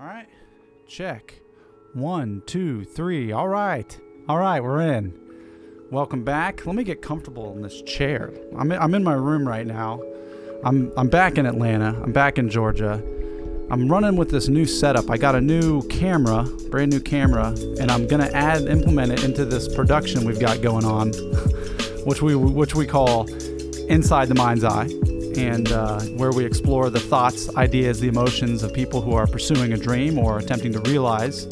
All right. Check. One, two, three. All right. All right, we're in. Welcome back. Let me get comfortable in this chair. I'm in, I'm in my room right now. I'm I'm back in Atlanta. I'm back in Georgia. I'm running with this new setup. I got a new camera, brand new camera, and I'm gonna add implement it into this production we've got going on, which we which we call Inside the Mind's Eye, and uh, where we explore the thoughts, ideas, the emotions of people who are pursuing a dream or attempting to realize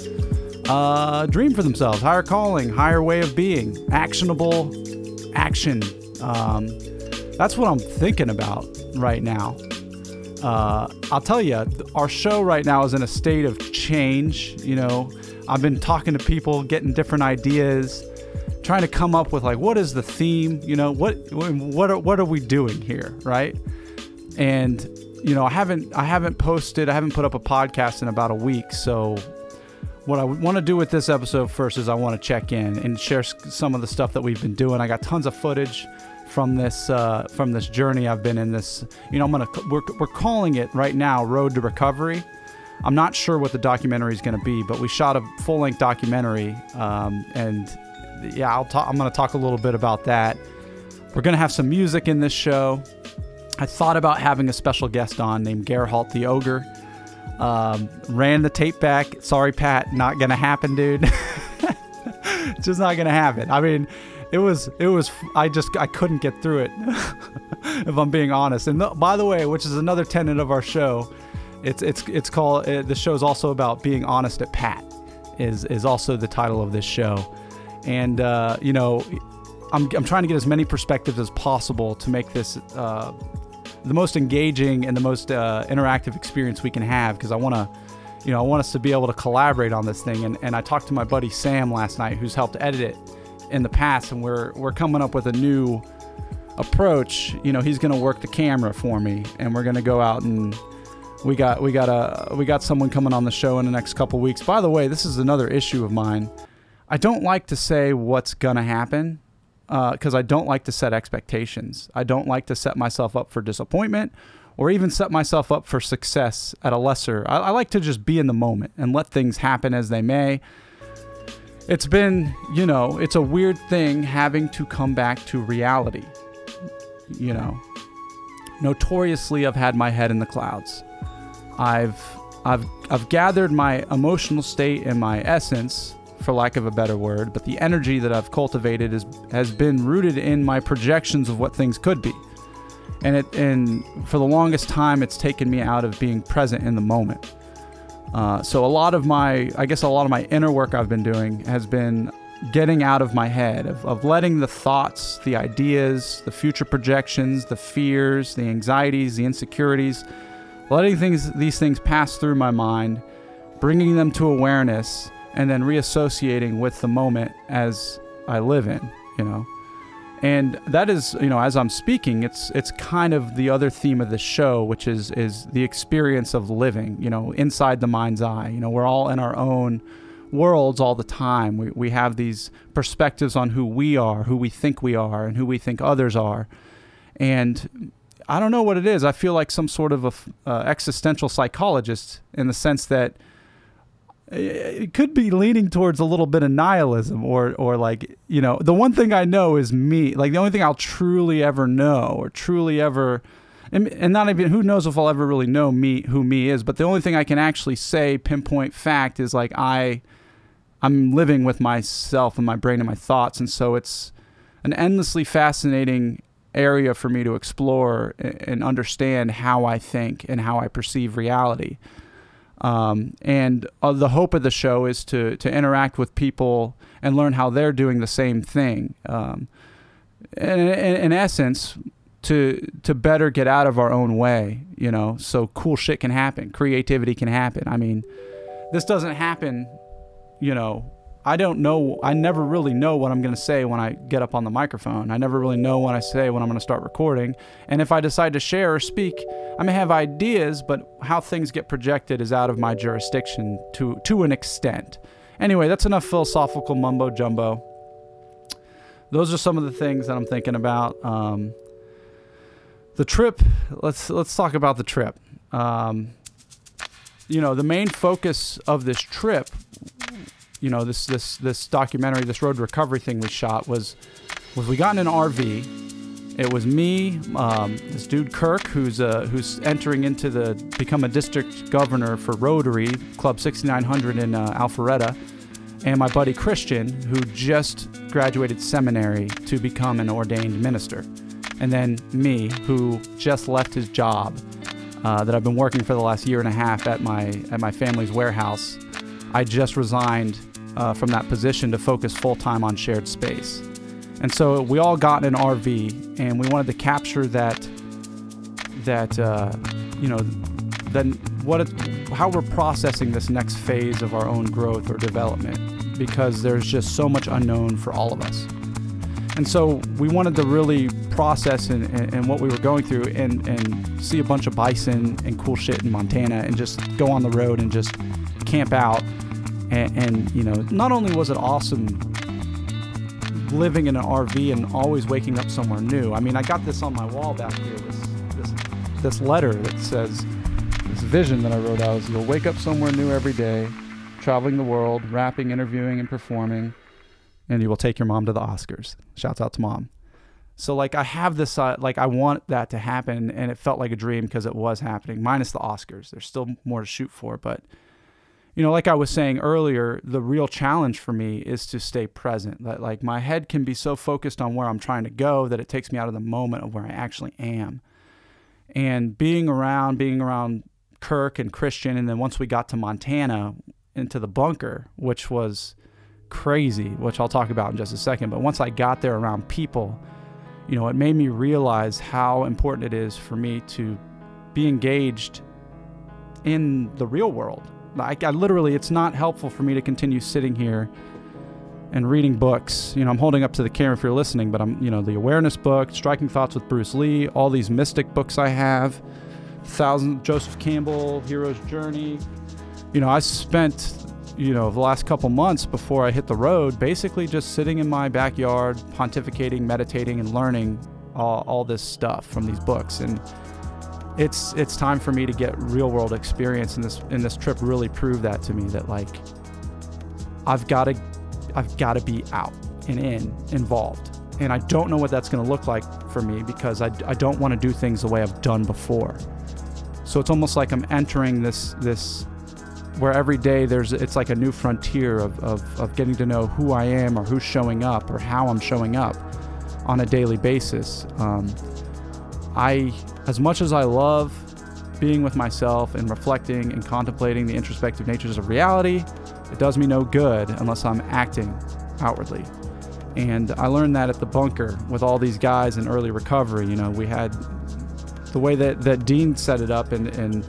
uh, dream for themselves, higher calling, higher way of being, actionable action. Um, that's what I'm thinking about right now. Uh, I'll tell you, our show right now is in a state of change. You know, I've been talking to people, getting different ideas, trying to come up with like, what is the theme? You know, what what are, what are we doing here, right? And you know, I haven't I haven't posted, I haven't put up a podcast in about a week, so what I want to do with this episode first is I want to check in and share some of the stuff that we've been doing. I got tons of footage from this uh, from this journey I've been in. This, you know, I'm gonna we're we're calling it right now Road to Recovery. I'm not sure what the documentary is to be, but we shot a full length documentary, um, and yeah, I'll talk. I'm to talk a little bit about that. We're to have some music in this show. I thought about having a special guest on named Gerhalt the Ogre. Um, ran the tape back. Sorry, Pat, not gonna happen, dude. just not gonna happen. I mean, it was it was I just I couldn't get through it. if I'm being honest. And th- by the way, which is another tenet of our show, it's it's it's called uh, the show is also about being honest at Pat. Is is also the title of this show, and uh, you know. I'm, I'm trying to get as many perspectives as possible to make this uh, the most engaging and the most uh, interactive experience we can have because I want to, you know, I want us to be able to collaborate on this thing. And, and I talked to my buddy Sam last night, who's helped edit it in the past, and we're we're coming up with a new approach. You know, he's going to work the camera for me, and we're going to go out and we got we got a we got someone coming on the show in the next couple weeks. By the way, this is another issue of mine. I don't like to say what's gonna happen because uh, I don't like to set expectations. I don't like to set myself up for disappointment or even set myself up for success at a lesser. I, I, like to just be in the moment and let things happen as they may. It's been, you know, it's a weird thing having to come back to reality. You know, notoriously, I've had my head in the clouds. I've I've I've gathered my emotional state and my essence for lack of a better word, but the energy that I've cultivated is, has been rooted in my projections of what things could be. And it and for the longest time, it's taken me out of being present in the moment. Uh, so a lot of my, I guess, a lot of my inner work I've been doing has been getting out of my head, of, of letting the thoughts, the ideas, the future projections, the fears, the anxieties, the insecurities, letting things, these things pass through my mind, bringing them to awareness, and then reassociating with the moment as I live in, you know. And that is, you know, as I'm speaking, it's it's kind of the other theme of the show, which is is the experience of living, you know, inside the mind's eye. You know, we're all in our own worlds all the time. We we have these perspectives on who we are, who we think we are, and who we think others are. And I don't know what it is. I feel like some sort of a uh, existential psychologist in the sense that it could be leaning towards a little bit of nihilism or or like you know the one thing i know is me. Like the only thing i'll truly ever know or truly ever and, and not even who knows if i'll ever really know me who me is but the only thing i can actually say pinpoint fact is like i i'm living with myself and my brain and my thoughts and so it's an endlessly fascinating area for me to explore and understand how i think and how i perceive reality um, and uh, the hope of the show is to to interact with people and learn how they're doing the same thing. Um, and in, in essence, to to better get out of our own way, you know, so cool shit can happen, creativity can happen. I mean, this doesn't happen, you know, I don't know. I never really know what I'm going to say when I get up on the microphone. I never really know when I say when I'm going to start recording. And if I decide to share or speak, I may have ideas, but how things get projected is out of my jurisdiction to to an extent. Anyway, that's enough philosophical mumbo jumbo. Those are some of the things that I'm thinking about. Um, the trip. Let's let's talk about the trip. Um, you know, the main focus of this trip, you know, this this this documentary, this road recovery thing we shot was was we got in an RV. It was me, um, this dude Kirk, who's uh, who's entering into the become a district governor for Rotary Club 6900 in uh, Alpharetta, and my buddy Christian, who just graduated seminary to become an ordained minister, and then me, who just left his job uh, that I've been working for the last year and a half at my at my family's warehouse. I just resigned uh, from that position to focus full time on shared space, and so we all got an RV and we wanted to capture that that uh, you know then what it, how we're processing this next phase of our own growth or development because there's just so much unknown for all of us. And so we wanted to really process and, and, what we were going through and, and see a bunch of bison and cool shit in Montana and just go on the road and just camp out. And, and you know, not only was it awesome living in an RV and always waking up somewhere new. I mean, I got this on my wall back here. This this, this letter that says this vision that I wrote out is you'll wake up somewhere new every day, traveling the world, rapping, interviewing, and performing and you will take your mom to the Oscars. Shouts out to mom. So like I have this uh, like I want that to happen, and it felt like a dream because it was happening. Minus the Oscars, there's still more to shoot for, but you know, like I was saying earlier, the real challenge for me is to stay present. That like my head can be so focused on where I'm trying to go that it takes me out of the moment of where I actually am. And being around, being around Kirk and Christian, and then once we got to Montana into the bunker, which was crazy, which I'll talk about in just a second. But once I got there around people, you know, it made me realize how important it is for me to be engaged in the real world. Like, I literally, it's not helpful for me to continue sitting here and reading books. You know, I'm holding up to the camera if you're listening, but I'm, you know, the awareness book, Striking Thoughts with Bruce Lee, all these mystic books I have, Thousand Joseph Campbell, Hero's Journey. You know, I spent you know, the last couple months before I hit the road, basically just sitting in my backyard, pontificating, meditating, and learning all, all this stuff from these books. And it's it's time for me to get real world experience, and this and this trip really proved that to me that like I've got to I've got to be out and in involved. And I don't know what that's going to look like for me because I, I don't want to do things the way I've done before. So it's almost like I'm entering this this where every day there's it's like a new frontier of, of, of getting to know who I am or who's showing up or how I'm showing up on a daily basis. Um, I, as much as I love being with myself and reflecting and contemplating the introspective natures of reality, it does me no good unless I'm acting outwardly. And I learned that at the bunker with all these guys in early recovery. You know, we had the way that, that Dean set it up and, and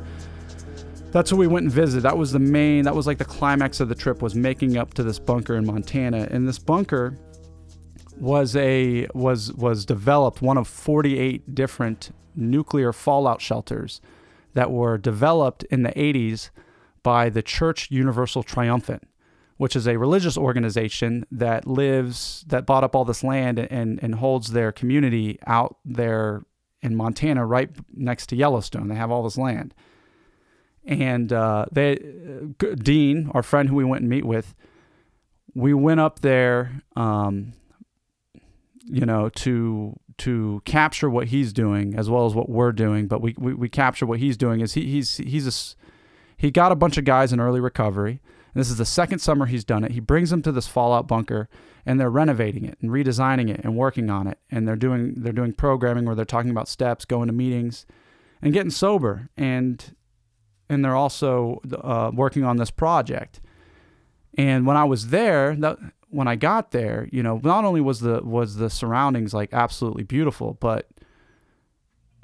that's where we went and visited. That was the main, that was like the climax of the trip was making up to this bunker in Montana. And this bunker was a was was developed one of 48 different nuclear fallout shelters that were developed in the 80s by the Church Universal Triumphant, which is a religious organization that lives that bought up all this land and and holds their community out there in Montana right next to Yellowstone. They have all this land and uh, they Dean, our friend who we went and meet with, we went up there, um, you know, to to capture what he's doing as well as what we're doing. But we we, we capture what he's doing is he he's he's a he got a bunch of guys in early recovery. And this is the second summer he's done it. He brings them to this fallout bunker and they're renovating it and redesigning it and working on it. And they're doing they're doing programming where they're talking about steps, going to meetings, and getting sober. And and they're also uh, working on this project. And when I was there, that, when I got there, you know, not only was the was the surroundings like absolutely beautiful, but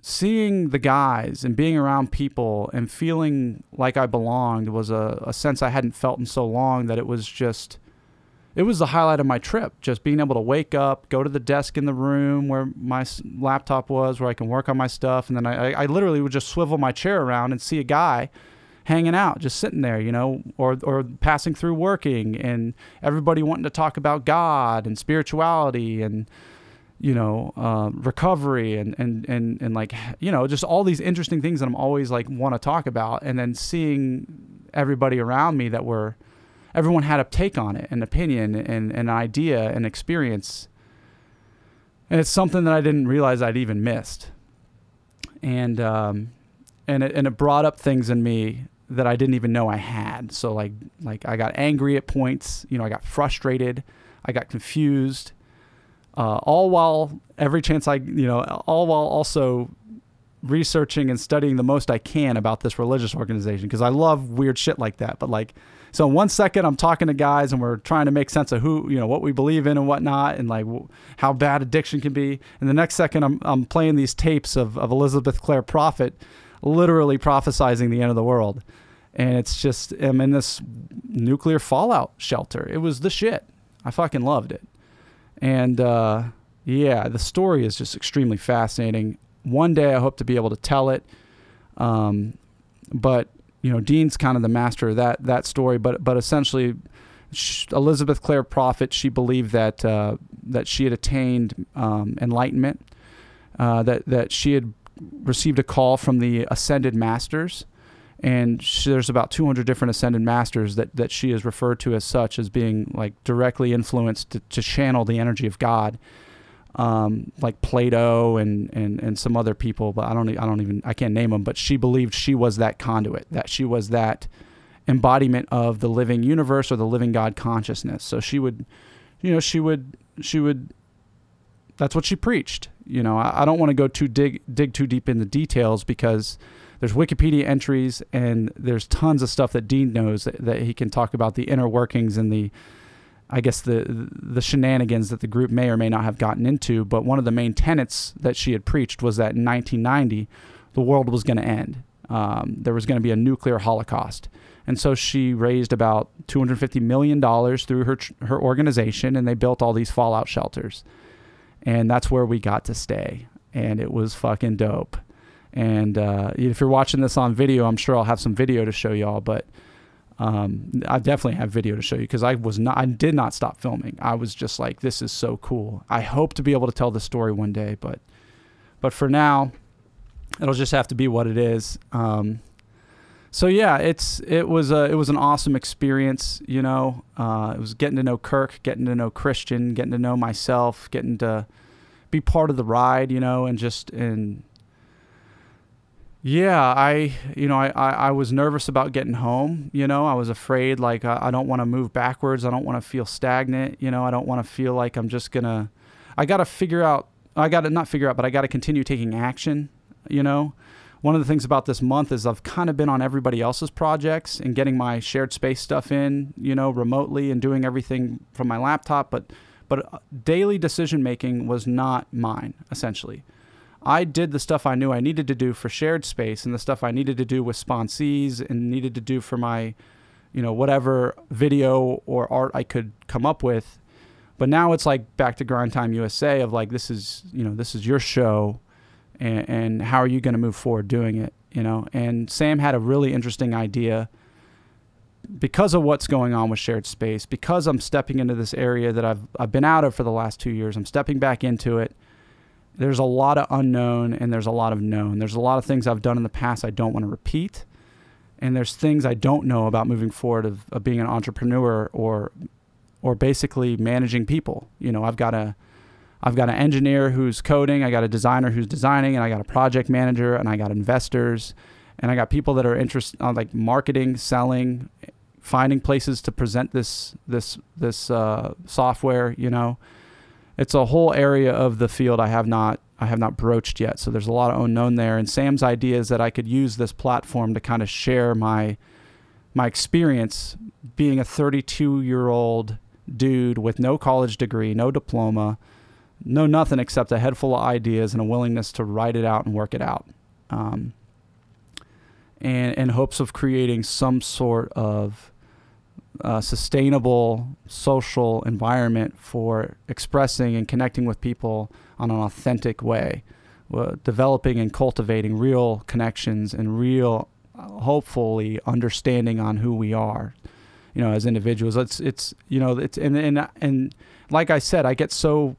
seeing the guys and being around people and feeling like I belonged was a, a sense I hadn't felt in so long that it was just it was the highlight of my trip. Just being able to wake up, go to the desk in the room where my laptop was, where I can work on my stuff, and then I, I literally would just swivel my chair around and see a guy hanging out, just sitting there, you know, or or passing through working, and everybody wanting to talk about God and spirituality and you know, uh, recovery and, and, and, and like, you know, just all these interesting things that I'm always like want to talk about. And then seeing everybody around me that were, everyone had a take on it, an opinion and an idea and experience. And it's something that I didn't realize I'd even missed. And, um, and it, and it brought up things in me that I didn't even know I had. So like, like I got angry at points, you know, I got frustrated, I got confused, uh, all while every chance I, you know, all while also researching and studying the most I can about this religious organization because I love weird shit like that. But like, so one second I'm talking to guys and we're trying to make sense of who, you know, what we believe in and whatnot, and like w- how bad addiction can be. And the next second I'm I'm playing these tapes of of Elizabeth Clare Prophet, literally prophesizing the end of the world. And it's just I'm in this nuclear fallout shelter. It was the shit. I fucking loved it. And uh, yeah, the story is just extremely fascinating. One day I hope to be able to tell it. Um, but you know, Dean's kind of the master of that that story. But but essentially, Elizabeth Clare Prophet, she believed that uh, that she had attained um, enlightenment, uh, that that she had received a call from the ascended masters and she, there's about 200 different ascended masters that, that she is referred to as such as being like directly influenced to, to channel the energy of God, um, like Plato and, and and some other people, but I don't I don't even I can't name them. But she believed she was that conduit, that she was that embodiment of the living universe or the living God consciousness. So she would, you know, she would she would. That's what she preached. You know, I, I don't want to go too dig dig too deep in the details because there's Wikipedia entries and there's tons of stuff that Dean knows that, that he can talk about the inner workings and the I guess the the shenanigans that the group may or may not have gotten into, but one of the main tenets that she had preached was that in 1990 the world was going to end. Um, there was going to be a nuclear holocaust, and so she raised about 250 million dollars through her her organization, and they built all these fallout shelters, and that's where we got to stay, and it was fucking dope. And uh, if you're watching this on video, I'm sure I'll have some video to show y'all. But um, I definitely have video to show you because I was not, I did not stop filming. I was just like, this is so cool. I hope to be able to tell the story one day, but but for now, it'll just have to be what it is. Um, so yeah, it's it was a it was an awesome experience. You know, uh, it was getting to know Kirk, getting to know Christian, getting to know myself, getting to be part of the ride. You know, and just and yeah, I, you know, I, I, I, was nervous about getting home. You know, I was afraid, like, I, I don't want to move backwards. I don't want to feel stagnant. You know, I don't want to feel like I'm just to, I got to figure out, I got to not figure out, but I got to continue taking action. You know, one of the things about this month is I've kind of been on everybody else's projects and getting my shared space stuff in, you know, remotely and doing everything from my laptop. But, but uh, daily decision making was not mine, essentially. I did the stuff I knew I needed to do for shared space and the stuff I needed to do with sponsees and needed to do for my, you know, whatever video or art I could come up with. But now it's like back to Grind Time USA of like this is you know this is your show, and, and how are you going to move forward doing it? You know, and Sam had a really interesting idea because of what's going on with shared space, because I'm stepping into this area that I've I've been out of for the last two years. I'm stepping back into it there's a lot of unknown and there's a lot of known. There's a lot of things I've done in the past I don't want to repeat. And there's things I don't know about moving forward of, of being an entrepreneur or or basically managing people. You know, I've got a I've got an engineer who's coding, I got a designer who's designing, and I got a project manager and I got investors and I got people that are interested on uh, like marketing, selling, finding places to present this this this uh, software, you know it's a whole area of the field I have not I have not broached yet. So there's a lot of unknown there. And Sam's idea is that I could use this platform to kind of share my my experience being a 32 year old dude with no college degree, no diploma, no nothing except a head full of ideas and a willingness to write it out and work it out. Um, and in hopes of creating some sort of uh, sustainable social environment for expressing and connecting with people on an authentic way, uh, developing and cultivating real connections and real, hopefully, understanding on who we are, you know, as individuals. It's it's you know it's and and and like I said, I get so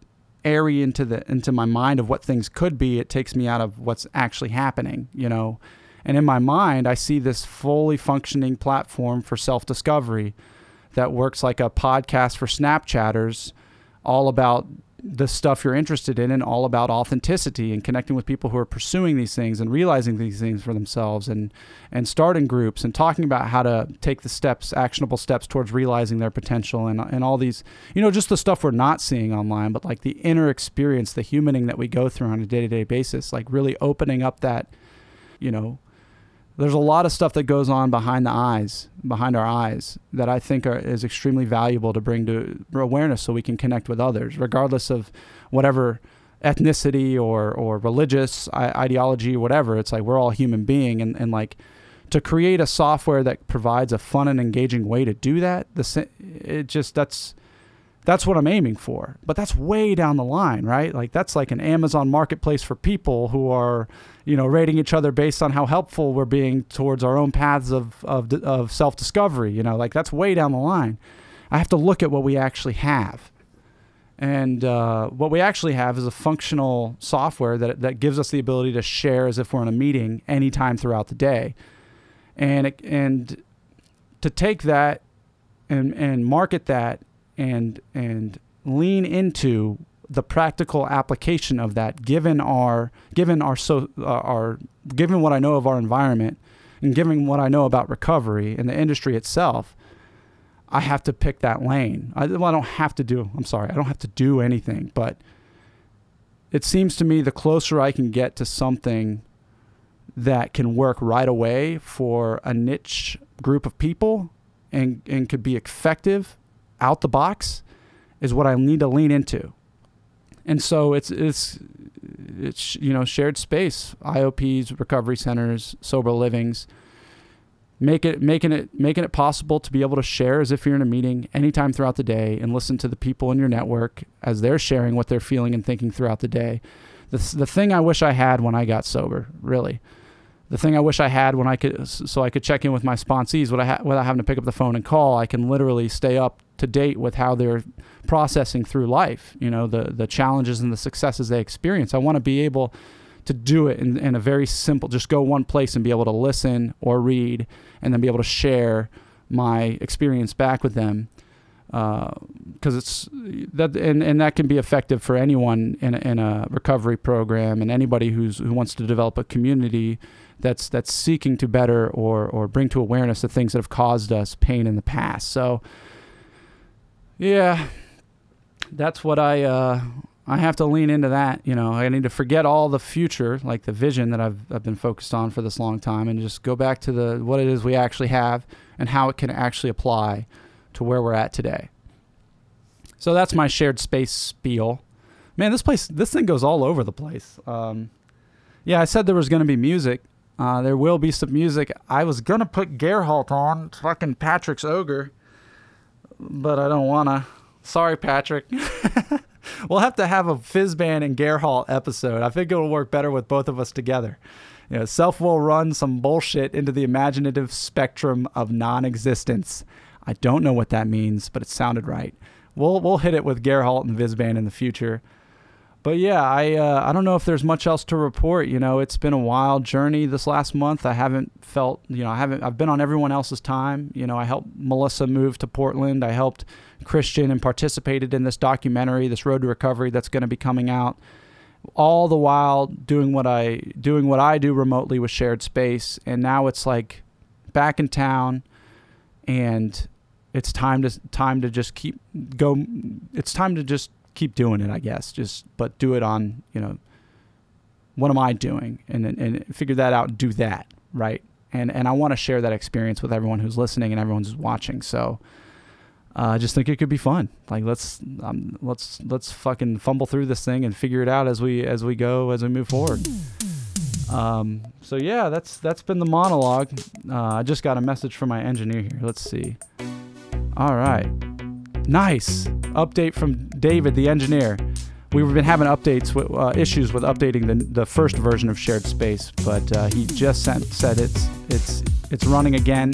airy into the into my mind of what things could be, it takes me out of what's actually happening, you know. And in my mind, I see this fully functioning platform for self-discovery that works like a podcast for Snapchatters, all about the stuff you're interested in and all about authenticity and connecting with people who are pursuing these things and realizing these things for themselves and and starting groups and talking about how to take the steps actionable steps towards realizing their potential and and all these you know just the stuff we're not seeing online but like the inner experience the humaning that we go through on a day-to-day basis like really opening up that you know there's a lot of stuff that goes on behind the eyes, behind our eyes, that I think are, is extremely valuable to bring to awareness so we can connect with others, regardless of whatever ethnicity or, or religious ideology whatever. It's like we're all human being and, and like to create a software that provides a fun and engaging way to do that, the, it just, that's, that's what I'm aiming for. But that's way down the line, right? Like that's like an Amazon marketplace for people who are, you know, rating each other based on how helpful we're being towards our own paths of of, of self discovery. You know, like that's way down the line. I have to look at what we actually have. And uh, what we actually have is a functional software that, that gives us the ability to share as if we're in a meeting anytime throughout the day. And, it, and to take that and, and market that and and lean into the practical application of that given our given our so uh, our given what I know of our environment and given what I know about recovery and the industry itself I have to pick that lane. I, well, I don't have to do I'm sorry I don't have to do anything but it seems to me the closer I can get to something that can work right away for a niche group of people and and could be effective out the box is what I need to lean into. And so it's it's it's you know shared space, IOPs, recovery centers, sober livings. Make it making it making it possible to be able to share as if you're in a meeting anytime throughout the day and listen to the people in your network as they're sharing what they're feeling and thinking throughout the day. The the thing I wish I had when I got sober, really the thing I wish I had when I could, so I could check in with my sponsees without, without having to pick up the phone and call. I can literally stay up to date with how they're processing through life. You know, the the challenges and the successes they experience. I want to be able to do it in, in a very simple, just go one place and be able to listen or read, and then be able to share my experience back with them because uh, it's that and, and that can be effective for anyone in a, in a recovery program and anybody who's who wants to develop a community that's that's seeking to better or or bring to awareness the things that have caused us pain in the past. So yeah, that's what I uh, I have to lean into that. You know, I need to forget all the future, like the vision that I've I've been focused on for this long time, and just go back to the what it is we actually have and how it can actually apply to where we're at today. So that's my shared space spiel. Man, this place, this thing goes all over the place. Um, yeah, I said there was going to be music. Uh, there will be some music. I was gonna put Gerhalt on, fucking Patrick's Ogre, but I don't wanna. Sorry, Patrick. we'll have to have a Fizzband and Gerhalt episode. I think it'll work better with both of us together. You know, self will run some bullshit into the imaginative spectrum of non-existence. I don't know what that means, but it sounded right. We'll we'll hit it with Gerhalt and Vizband in the future but yeah, I uh, I don't know if there's much else to report. You know, it's been a wild journey this last month. I haven't felt, you know, I haven't. I've been on everyone else's time. You know, I helped Melissa move to Portland. I helped Christian and participated in this documentary, this Road to Recovery, that's going to be coming out. All the while doing what I doing what I do remotely with shared space, and now it's like back in town, and it's time to time to just keep go. It's time to just keep doing it, I guess. Just but do it on you know what am I doing and and figure that out do that right. And and I want to share that experience with everyone who's listening and everyone who's watching. So. Uh, I just think it could be fun. Like let's um, let's let's fucking fumble through this thing and figure it out as we as we go as we move forward. Um, so yeah, that's that's been the monologue. Uh, I just got a message from my engineer here. Let's see. All right. Nice update from David, the engineer. We've been having updates with uh, issues with updating the, the first version of Shared Space, but uh, he just sent, said it's it's it's running again,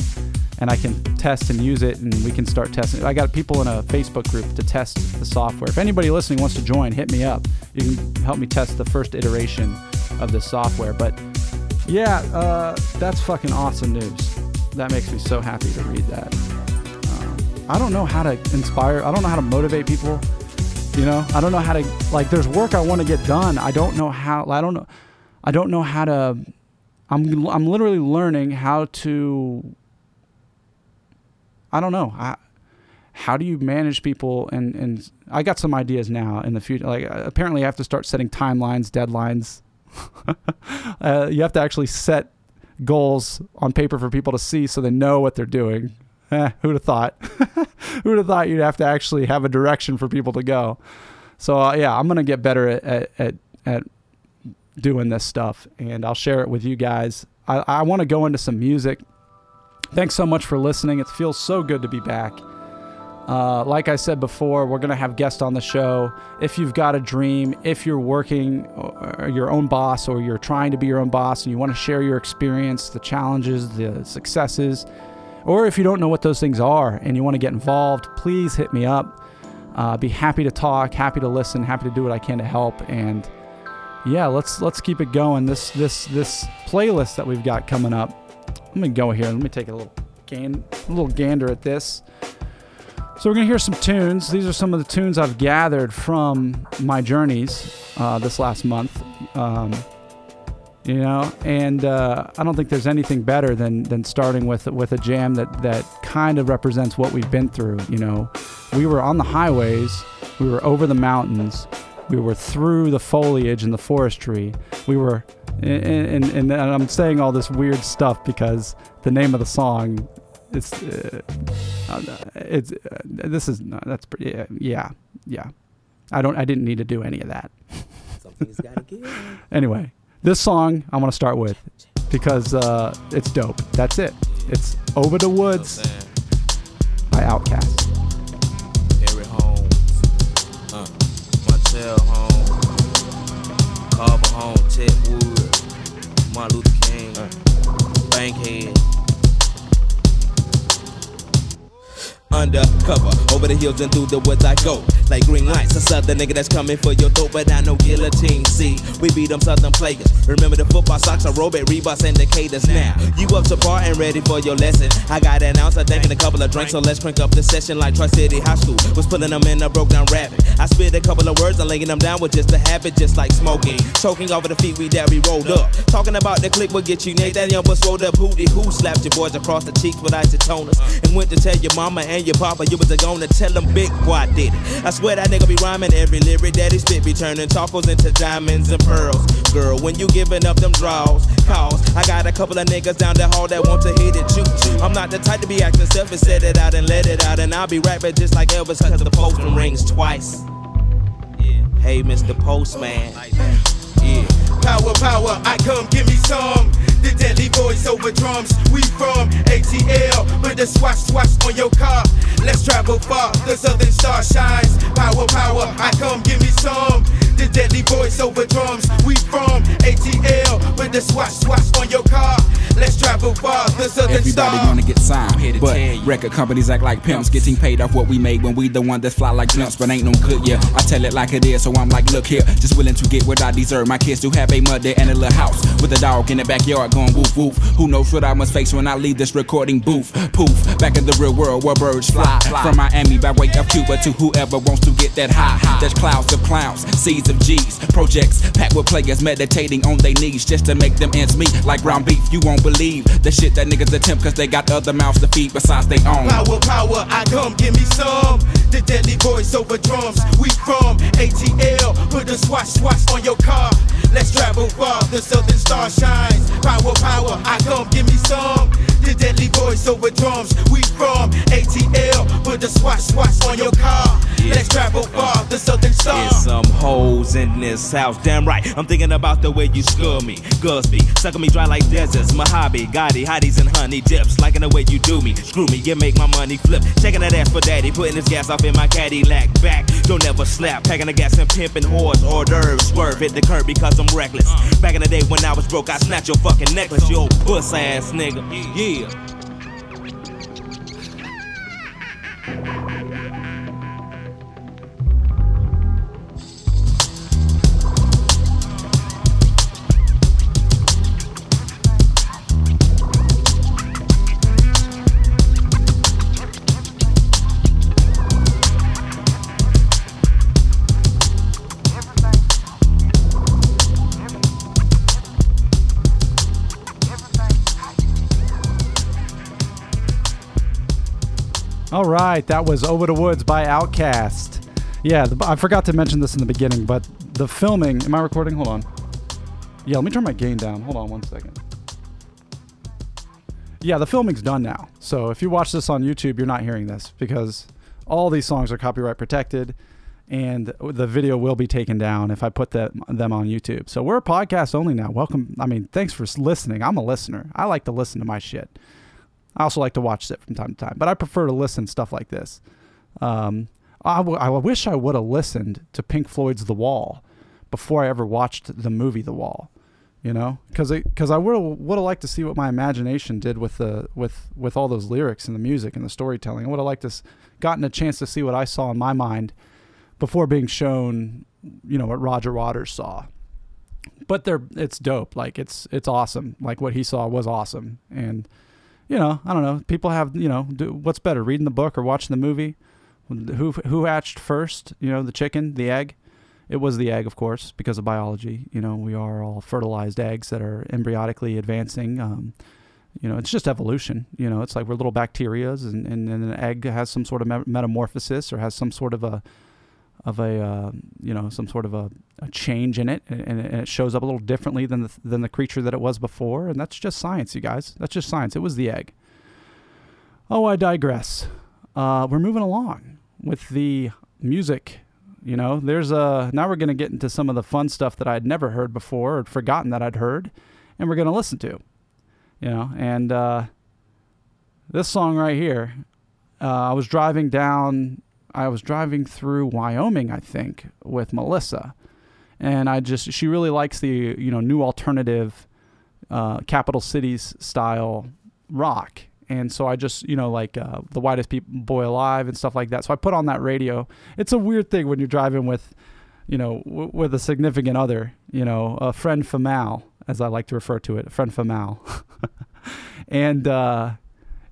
and I can test and use it, and we can start testing. It. I got people in a Facebook group to test the software. If anybody listening wants to join, hit me up. You can help me test the first iteration of this software. But yeah, uh, that's fucking awesome news. That makes me so happy to read that. I don't know how to inspire. I don't know how to motivate people. You know, I don't know how to like. There's work I want to get done. I don't know how. I don't know. I don't know how to. I'm I'm literally learning how to I don't know. I, how do you manage people? And, and I got some ideas now in the future. Like apparently, I have to start setting timelines, deadlines. uh, you have to actually set goals on paper for people to see, so they know what they're doing. Eh, who'd have thought? who'd have thought you'd have to actually have a direction for people to go? So uh, yeah, I'm gonna get better at, at, at, at doing this stuff, and I'll share it with you guys. I, I want to go into some music Thanks so much for listening. It feels so good to be back. Uh, like I said before, we're going to have guests on the show. If you've got a dream, if you're working uh, your own boss or you're trying to be your own boss and you want to share your experience, the challenges, the successes, or if you don't know what those things are and you want to get involved, please hit me up. Uh, be happy to talk, happy to listen, happy to do what I can to help. And yeah, let's let's keep it going. This this this playlist that we've got coming up let me go here. Let me take a little gan- a little gander at this. So we're gonna hear some tunes. These are some of the tunes I've gathered from my journeys uh, this last month. Um, you know, and uh, I don't think there's anything better than than starting with with a jam that that kind of represents what we've been through. You know, we were on the highways, we were over the mountains, we were through the foliage and the forestry, we were and, and, and I'm saying all this weird stuff because the name of the song it's uh, it's uh, this is that's pretty yeah, yeah yeah I don't I didn't need to do any of that. Something's gotta give. anyway, this song I want to start with because uh, it's dope. That's it. It's Over the Woods by OutKast. Harry Holmes, uh, Holmes, Carver Homes, Ted Wood. Martin Luther King, uh. Bankhead. Undercover. Over the hills and through the woods I go. Like green lights, a the nigga that's coming for your throat, but I know guillotine. See, we beat them southern players. Remember the football socks, a robot, Reeboks, indicators. Now, you up to par and ready for your lesson. I got an ounce, I think, and a couple of drinks, so let's crank up the session like Tri City High School. Was putting them in a broke down rabbit. I spit a couple of words and laying them down with just a habit, just like smoking. Choking over the feet we that we rolled up. Talking about the click will get you Nate. That young bus rolled up hootie who slapped your boys across the cheeks with isotoners. And went to tell your mama and your papa you was a gonna tell them big boy did it. I swear that nigga be rhyming every lyric that he spit be turning tacos into diamonds and pearls. Girl, when you giving up them draws, calls, I got a couple of niggas down the hall that want to hit it too. I'm not the type to be acting selfish, set it out and let it out, and I'll be rapping just like Elvis cause the postman rings twice. Yeah. Hey, Mr. Postman. Yeah. Power, power, I come, give me some. The deadly voice over drums. We from ATL, put the swatch swatch on your car. Let's travel far. The southern star shines. Power, power, I come, give me some. The deadly voice over drums. We from ATL, put the swatch swatch on your car. Let's travel far. The southern Everybody star. wanna get signed, but record companies act like pimps, getting paid off what we made when we the one that fly like blimps, but ain't no good. Yeah, I tell it like it is, so I'm like, look here, just willing to get what I deserve. My kids do have a mother and a little house with a dog in the backyard going woof woof. Who knows what I must face when I leave this recording booth? Poof, back in the real world where birds fly from Miami by way of Cuba to whoever wants to get that high. There's clouds of clowns, seeds of G's, projects packed with players meditating on their knees just to make them ends meet like ground beef. You won't believe the shit that niggas attempt cause they got other mouths to feed besides their own. Power, power, I come, give me some. The deadly voice over drums. We from ATL, put a swatch swatch on your car. Let's travel far, the southern star shines. Power, power, I come, give me some. The deadly voice over drums. We from ATL, put the swatch swatch on your car. Let's travel far, the southern star. There's some hoes in this house, damn right. I'm thinking about the way you scare me. Be sucking me dry like deserts hobby. Gotti, hotties and honey dips. Liking the way you do me. Screw me, you make my money flip. Checking that ass for daddy. Putting this gas off in my Cadillac back. Don't ever slap. Packing the gas and pimping whores. Hors d'oeuvres. Swerve. Hit the curb because I'm reckless. Back in the day when I was broke, I snatched your fucking necklace. You old puss ass nigga. Yeah. All right, that was Over the Woods by OutKast. Yeah, the, I forgot to mention this in the beginning, but the filming. Am I recording? Hold on. Yeah, let me turn my gain down. Hold on one second. Yeah, the filming's done now. So if you watch this on YouTube, you're not hearing this because all these songs are copyright protected and the video will be taken down if I put them on YouTube. So we're a podcast only now. Welcome. I mean, thanks for listening. I'm a listener. I like to listen to my shit. I also like to watch it from time to time, but I prefer to listen to stuff like this. Um, I, w- I wish I would have listened to Pink Floyd's The Wall before I ever watched the movie The Wall. You know, because because I would would have liked to see what my imagination did with the with with all those lyrics and the music and the storytelling. I would have liked to s- gotten a chance to see what I saw in my mind before being shown, you know, what Roger Waters saw. But they're it's dope. Like it's it's awesome. Like what he saw was awesome. And you know, I don't know. People have you know, do, what's better, reading the book or watching the movie? Who who hatched first? You know, the chicken, the egg. It was the egg, of course, because of biology. You know, we are all fertilized eggs that are embryotically advancing. Um, you know, it's just evolution. You know, it's like we're little bacterias, and, and, and an egg has some sort of metamorphosis or has some sort of a of a uh, you know some sort of a, a change in it, and, and it shows up a little differently than the than the creature that it was before, and that's just science, you guys. That's just science. It was the egg. Oh, I digress. Uh, we're moving along with the music. You know, there's a now we're gonna get into some of the fun stuff that I'd never heard before or forgotten that I'd heard, and we're gonna listen to. You know, and uh, this song right here, uh, I was driving down I was driving through Wyoming, I think, with Melissa, and I just she really likes the you know new alternative, uh, capital cities style rock, and so I just you know like uh, the whitest people boy alive and stuff like that. So I put on that radio. It's a weird thing when you're driving with, you know, w- with a significant other, you know, a friend famal, as I like to refer to it, a friend famal, and. uh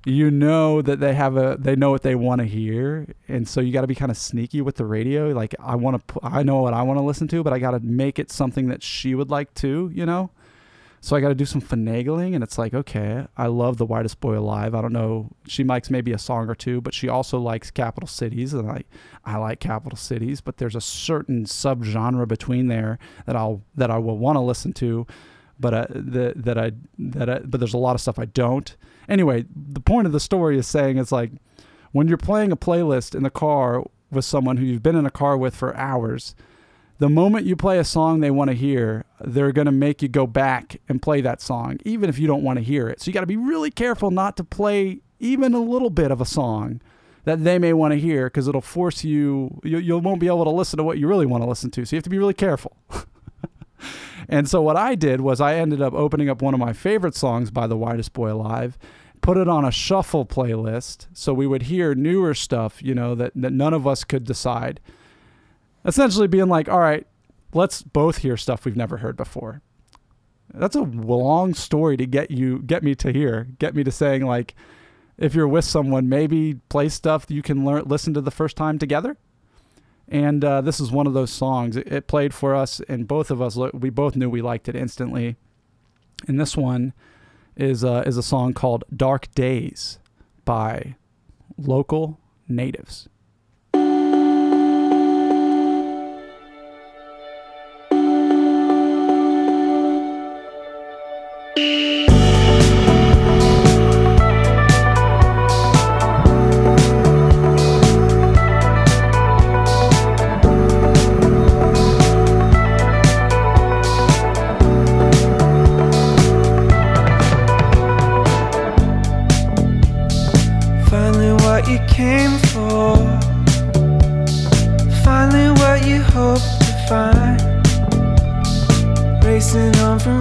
you know that they have a they know what they want to hear and so you got to be kind of sneaky with the radio like i want to i know what i want to listen to but i got to make it something that she would like too you know so i got to do some finagling and it's like okay i love the whitest boy alive i don't know she likes maybe a song or two but she also likes capital cities and i i like capital cities but there's a certain subgenre between there that i'll that i will want to listen to but uh, that that I that I, but there's a lot of stuff I don't. Anyway, the point of the story is saying it's like when you're playing a playlist in the car with someone who you've been in a car with for hours, the moment you play a song they want to hear, they're going to make you go back and play that song even if you don't want to hear it. So you got to be really careful not to play even a little bit of a song that they may want to hear because it'll force you, you you won't be able to listen to what you really want to listen to. So you have to be really careful. And so what I did was I ended up opening up one of my favorite songs by the Whitest Boy Alive, put it on a shuffle playlist so we would hear newer stuff, you know, that, that none of us could decide. Essentially being like, all right, let's both hear stuff we've never heard before. That's a long story to get you get me to hear, get me to saying like if you're with someone, maybe play stuff you can learn listen to the first time together and uh, this is one of those songs. It, it, played for us, and both of us we both knew we liked it instantly. And this one is uh, is a song called "Dark Days" by local natives.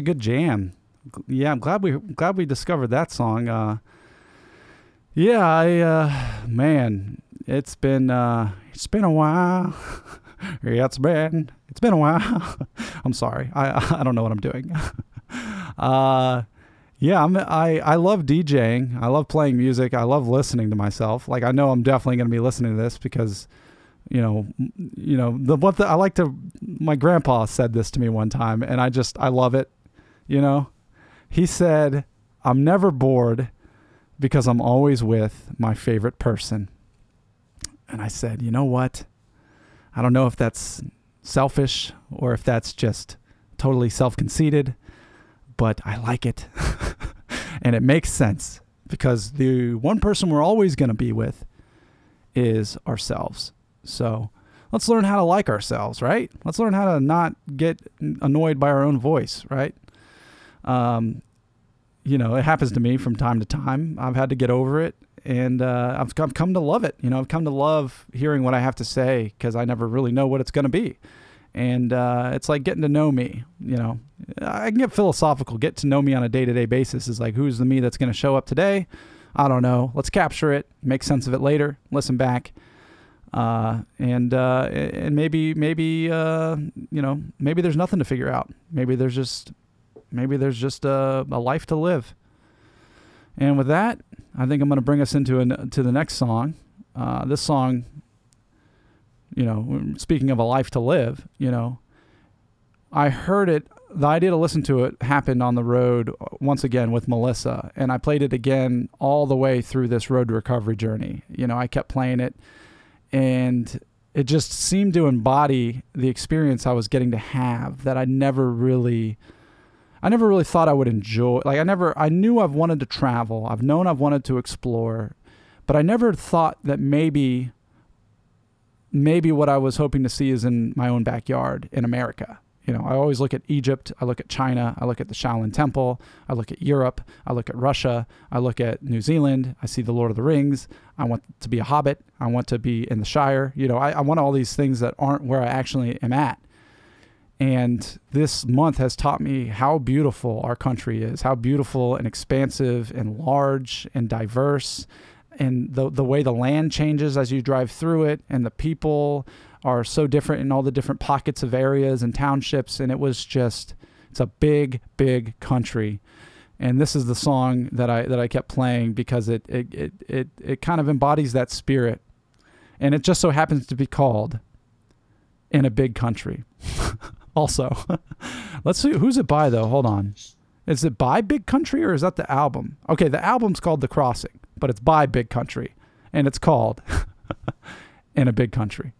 a good jam. Yeah, I'm glad we glad we discovered that song. Uh, yeah, I uh, man, it's been uh, it's been a while. yeah, it's been it's been a while. I'm sorry, I I don't know what I'm doing. uh, yeah, I'm I I love DJing. I love playing music. I love listening to myself. Like I know I'm definitely going to be listening to this because you know, you know, the what the, I like to. My grandpa said this to me one time, and I just I love it. You know, he said, "I'm never bored because I'm always with my favorite person." And I said, "You know what? I don't know if that's selfish or if that's just totally self-conceited, but I like it, and it makes sense because the one person we're always going to be with is ourselves." So let's learn how to like ourselves, right? Let's learn how to not get annoyed by our own voice, right? Um, you know, it happens to me from time to time. I've had to get over it, and uh, I've come, come to love it. You know, I've come to love hearing what I have to say because I never really know what it's going to be. And uh, it's like getting to know me. You know, I can get philosophical. Get to know me on a day to day basis is like, who's the me that's going to show up today? I don't know. Let's capture it, make sense of it later, listen back uh, and uh, and maybe maybe uh, you know maybe there's nothing to figure out. Maybe there's just maybe there's just a, a life to live. And with that, I think I'm going to bring us into an, to the next song. Uh, this song, you know, speaking of a life to live, you know, I heard it. The idea to listen to it happened on the road once again with Melissa, and I played it again all the way through this road to recovery journey. You know, I kept playing it and it just seemed to embody the experience I was getting to have that I never really I never really thought I would enjoy like I never I knew I've wanted to travel I've known I've wanted to explore but I never thought that maybe maybe what I was hoping to see is in my own backyard in America you know I always look at Egypt I look at China I look at the Shaolin Temple I look at Europe I look at Russia I look at New Zealand I see the Lord of the Rings I want to be a hobbit. I want to be in the Shire. You know, I, I want all these things that aren't where I actually am at. And this month has taught me how beautiful our country is, how beautiful and expansive and large and diverse, and the the way the land changes as you drive through it, and the people are so different in all the different pockets of areas and townships. And it was just, it's a big, big country and this is the song that I that I kept playing because it it it it, it kind of embodies that spirit, and it just so happens to be called "In a Big Country." also, let's see who's it by though. Hold on, is it by Big Country or is that the album? Okay, the album's called The Crossing, but it's by Big Country, and it's called "In a Big Country."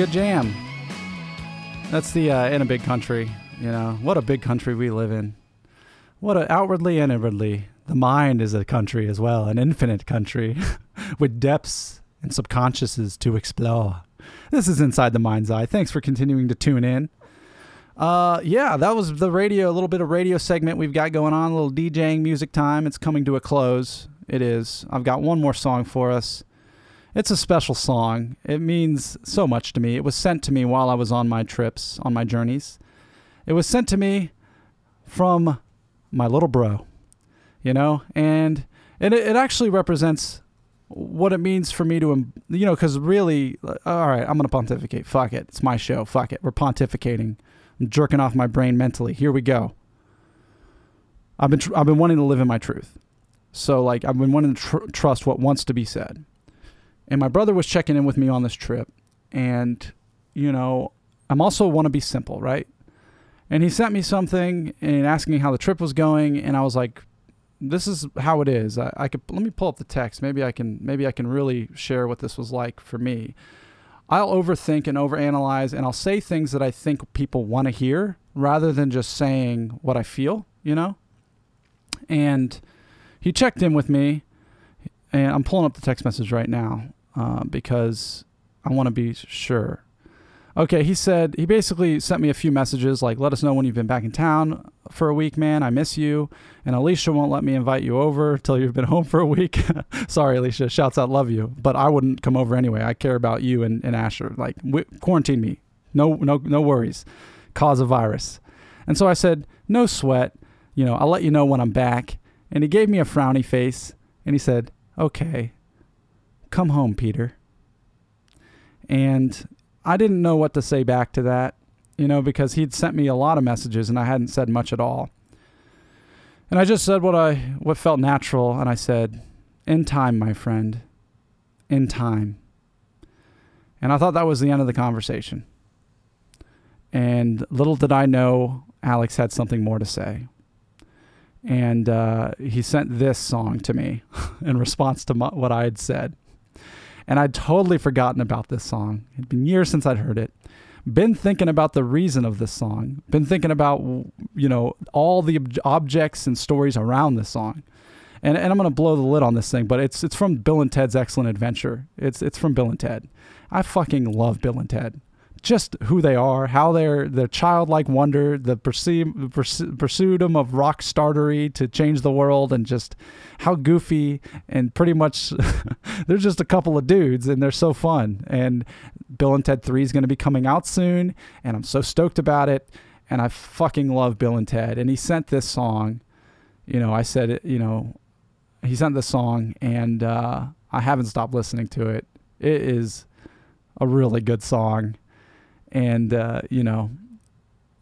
Good jam. That's the uh, in a big country. You know what a big country we live in. What a outwardly and inwardly, the mind is a country as well, an infinite country with depths and subconsciouses to explore. This is inside the mind's eye. Thanks for continuing to tune in. Uh, yeah, that was the radio, a little bit of radio segment we've got going on, a little DJing music time. It's coming to a close. It is. I've got one more song for us. It's a special song. It means so much to me. It was sent to me while I was on my trips, on my journeys. It was sent to me from my little bro, you know, and it, it actually represents what it means for me to, you know, because really, uh, all right, I'm going to pontificate. Fuck it. It's my show. Fuck it. We're pontificating. I'm jerking off my brain mentally. Here we go. I've been, tr- I've been wanting to live in my truth. So, like, I've been wanting to tr- trust what wants to be said. And my brother was checking in with me on this trip. And, you know, I'm also want to be simple, right? And he sent me something and asking me how the trip was going. And I was like, this is how it is. I, I could let me pull up the text. Maybe I can maybe I can really share what this was like for me. I'll overthink and overanalyze and I'll say things that I think people want to hear rather than just saying what I feel, you know? And he checked in with me and I'm pulling up the text message right now uh, because I want to be sure. Okay, he said he basically sent me a few messages like, "Let us know when you've been back in town for a week, man. I miss you." And Alicia won't let me invite you over till you've been home for a week. Sorry, Alicia. Shouts out, love you, but I wouldn't come over anyway. I care about you and, and Asher. Like, quarantine me. No, no, no worries. Cause a virus. And so I said, "No sweat. You know, I'll let you know when I'm back." And he gave me a frowny face and he said, "Okay, come home, Peter." And I didn't know what to say back to that, you know, because he'd sent me a lot of messages and I hadn't said much at all. And I just said what I what felt natural and I said, "In time, my friend. In time." And I thought that was the end of the conversation. And little did I know Alex had something more to say. And uh, he sent this song to me in response to my, what I had said. And I'd totally forgotten about this song. It'd been years since I'd heard it. Been thinking about the reason of this song. Been thinking about, you know, all the ob- objects and stories around this song. And, and I'm to blow the lid on this thing, but it's it's from Bill and Ted's Excellent Adventure. It's it's from Bill and Ted. I fucking love Bill and Ted. Just who they are, how they're their childlike wonder, the pursu- pursuit of rock startery to change the world, and just how goofy and pretty much they're just a couple of dudes, and they're so fun. And Bill and Ted Three is going to be coming out soon, and I'm so stoked about it. And I fucking love Bill and Ted. And he sent this song. You know, I said. You know, he sent this song, and uh, I haven't stopped listening to it. It is a really good song, and uh, you know,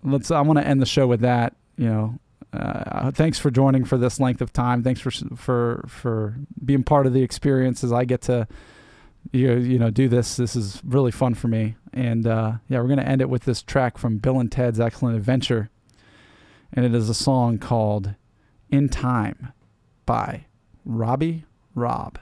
let's. I want to end the show with that. You know, uh, thanks for joining for this length of time. Thanks for for for being part of the experience as I get to you you know do this. This is really fun for me, and uh, yeah, we're gonna end it with this track from Bill and Ted's Excellent Adventure, and it is a song called "In Time" by Robbie Robb.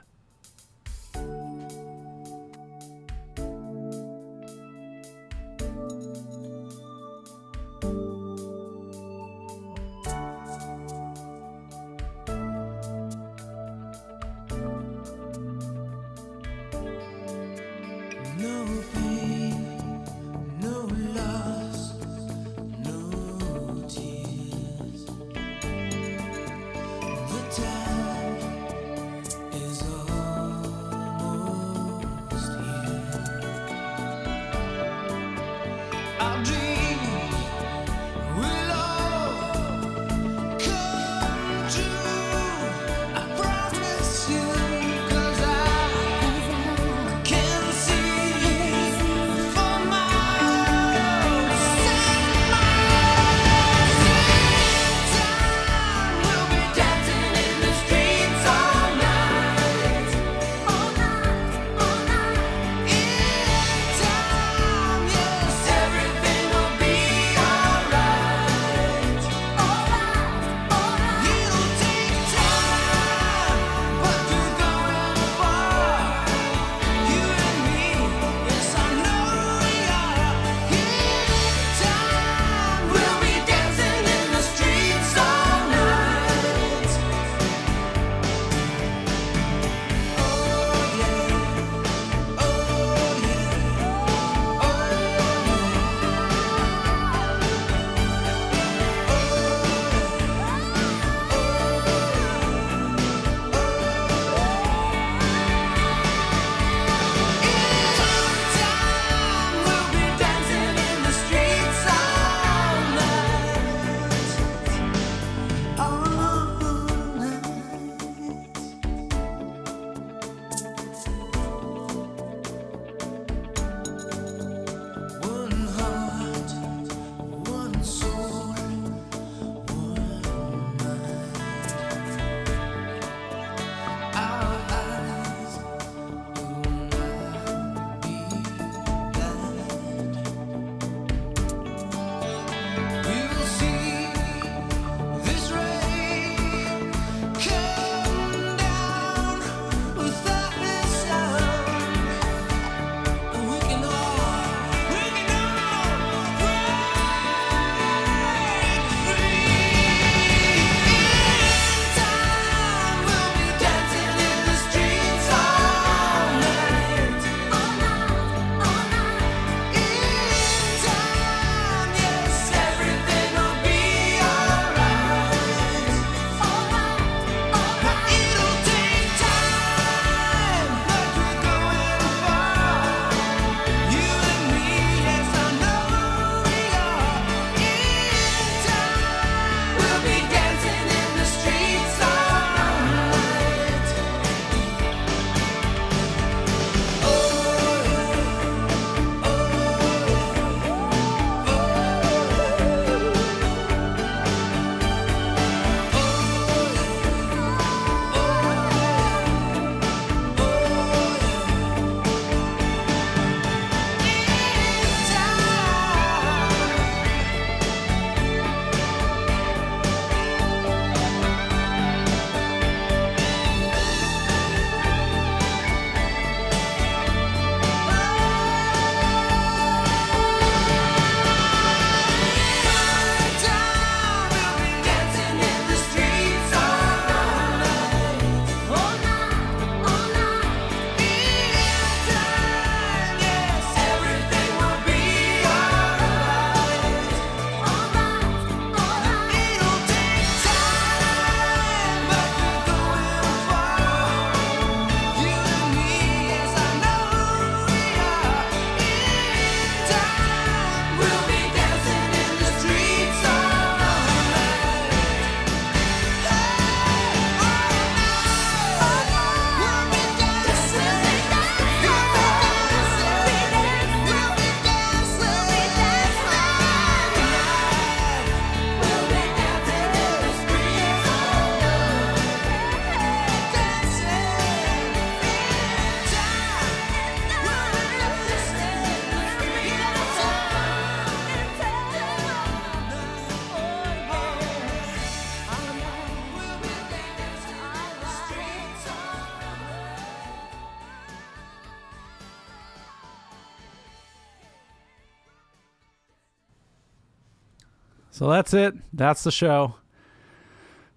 So that's it. That's the show.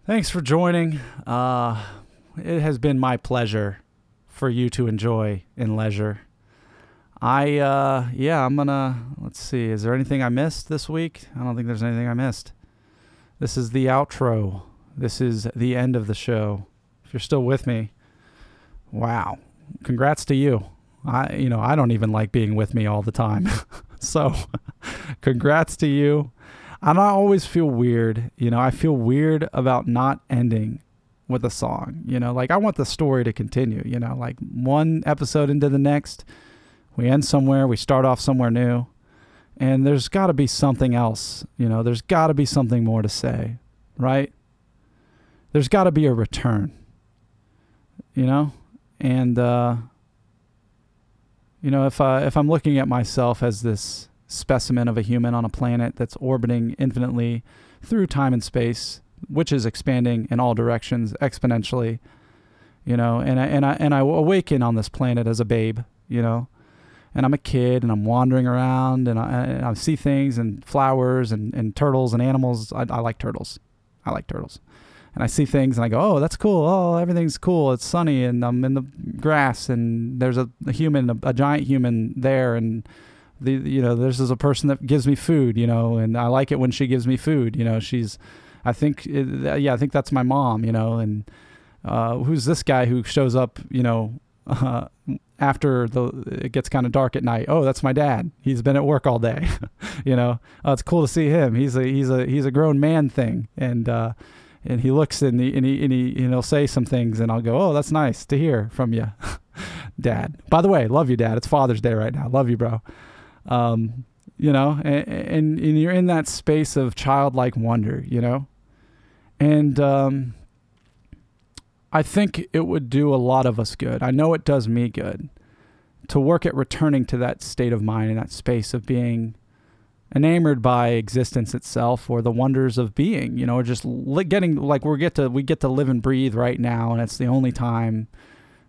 Thanks for joining. Uh, it has been my pleasure for you to enjoy in leisure. I, uh, yeah, I'm gonna, let's see, is there anything I missed this week? I don't think there's anything I missed. This is the outro. This is the end of the show. If you're still with me, wow. Congrats to you. I, you know, I don't even like being with me all the time. so, congrats to you. And I always feel weird. You know, I feel weird about not ending with a song. You know, like I want the story to continue. You know, like one episode into the next, we end somewhere, we start off somewhere new. And there's got to be something else. You know, there's got to be something more to say, right? There's got to be a return. You know? And, uh, you know, if I if I'm looking at myself as this specimen of a human on a planet that's orbiting infinitely through time and space, which is expanding in all directions exponentially, you know, and I and I and I awaken on this planet as a babe, you know, and I'm a kid and I'm wandering around and I, and I see things and flowers and, and turtles and animals. I, I like turtles. I like turtles and I see things and I go, oh, that's cool. Oh, everything's cool. It's sunny and I'm in the grass and there's a, a human, a, a, giant human there, and the you know this is a person that gives me food, you know, and I like it when she gives me food. You know, she's, I think, yeah, I think that's my mom. You know, and uh, who's this guy who shows up? You know. Uh, after the it gets kind of dark at night. Oh, that's my dad. He's been at work all day. you know, oh, it's cool to see him. He's a he's a he's a grown man thing, and uh, and he looks and he, and he, and he, and he'll say some things and I'll go, oh, that's nice to hear from you, dad. By the way, love you, dad. It's Father's Day right now. Love you, bro. Um, you know, and, and, you're in that space of childlike wonder, you know, and, um, I think it would do a lot of us good. I know it does me good to work at returning to that state of mind and that space of being enamored by existence itself or the wonders of being you know or just li- getting like we get to we get to live and breathe right now and it's the only time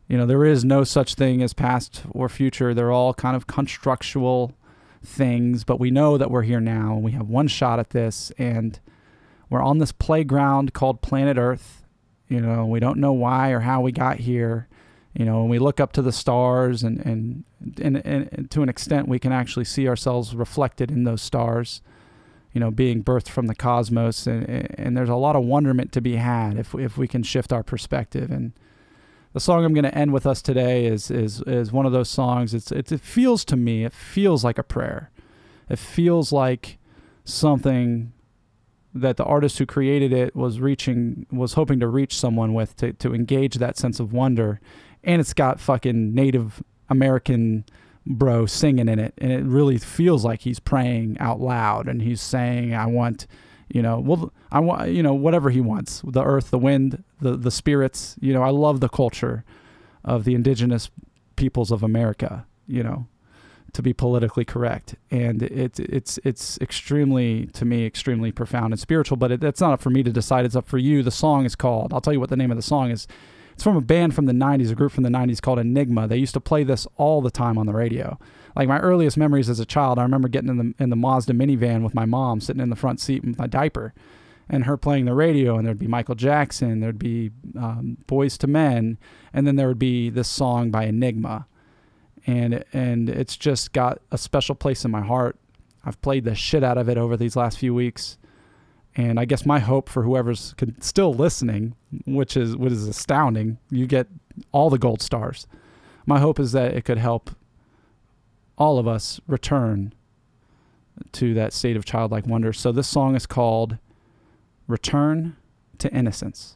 you know there is no such thing as past or future they're all kind of constructual things but we know that we're here now and we have one shot at this and we're on this playground called planet earth you know we don't know why or how we got here you know, when we look up to the stars and, and, and, and, to an extent we can actually see ourselves reflected in those stars, you know, being birthed from the cosmos. And, and there's a lot of wonderment to be had if, if we can shift our perspective. And the song I'm going to end with us today is, is, is one of those songs. It's, it's, it feels to me, it feels like a prayer. It feels like something that the artist who created it was reaching was hoping to reach someone with to, to engage that sense of wonder and it's got fucking Native American bro singing in it, and it really feels like he's praying out loud, and he's saying, "I want." You know, well, I want, you know, whatever he wants the earth, the wind, the, the spirits. You know, I love the culture of the indigenous peoples of America, you know, to be politically correct. And it's, it's, it's extremely, to me, extremely profound and spiritual, but it, it's not up for me to decide. It's up for you. The song is called, I'll tell you what the name of the song is. It's from a band from the 90s, a group from the 90s called Enigma. They used to play this all the time on the radio. Like my earliest memories as a child, I remember getting in the in the Mazda minivan with my mom sitting in the front seat with my diaper and her playing the radio and there'd be Michael Jackson, there'd be um, Boyz II Men, and then there would be this song by Enigma. And and it's just got a special place in my heart. I've played the shit out of it over these last few weeks. And I guess my hope for whoever's still listening, which is what is astounding, you get all the gold stars. My hope is that it could help all of us return to that state of childlike wonder. So this song is called "Return to Innocence,"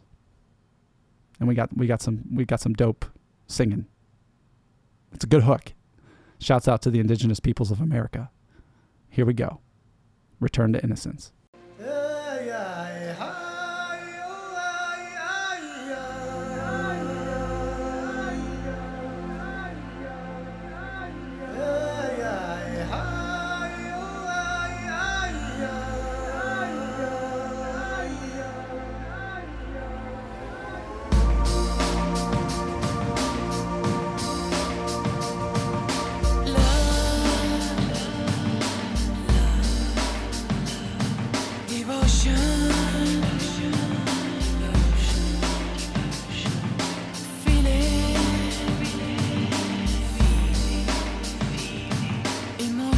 and we got we got some we got some dope singing. It's a good hook. Shouts out to the indigenous peoples of America. Here we go. Return to innocence.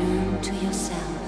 return to yourself.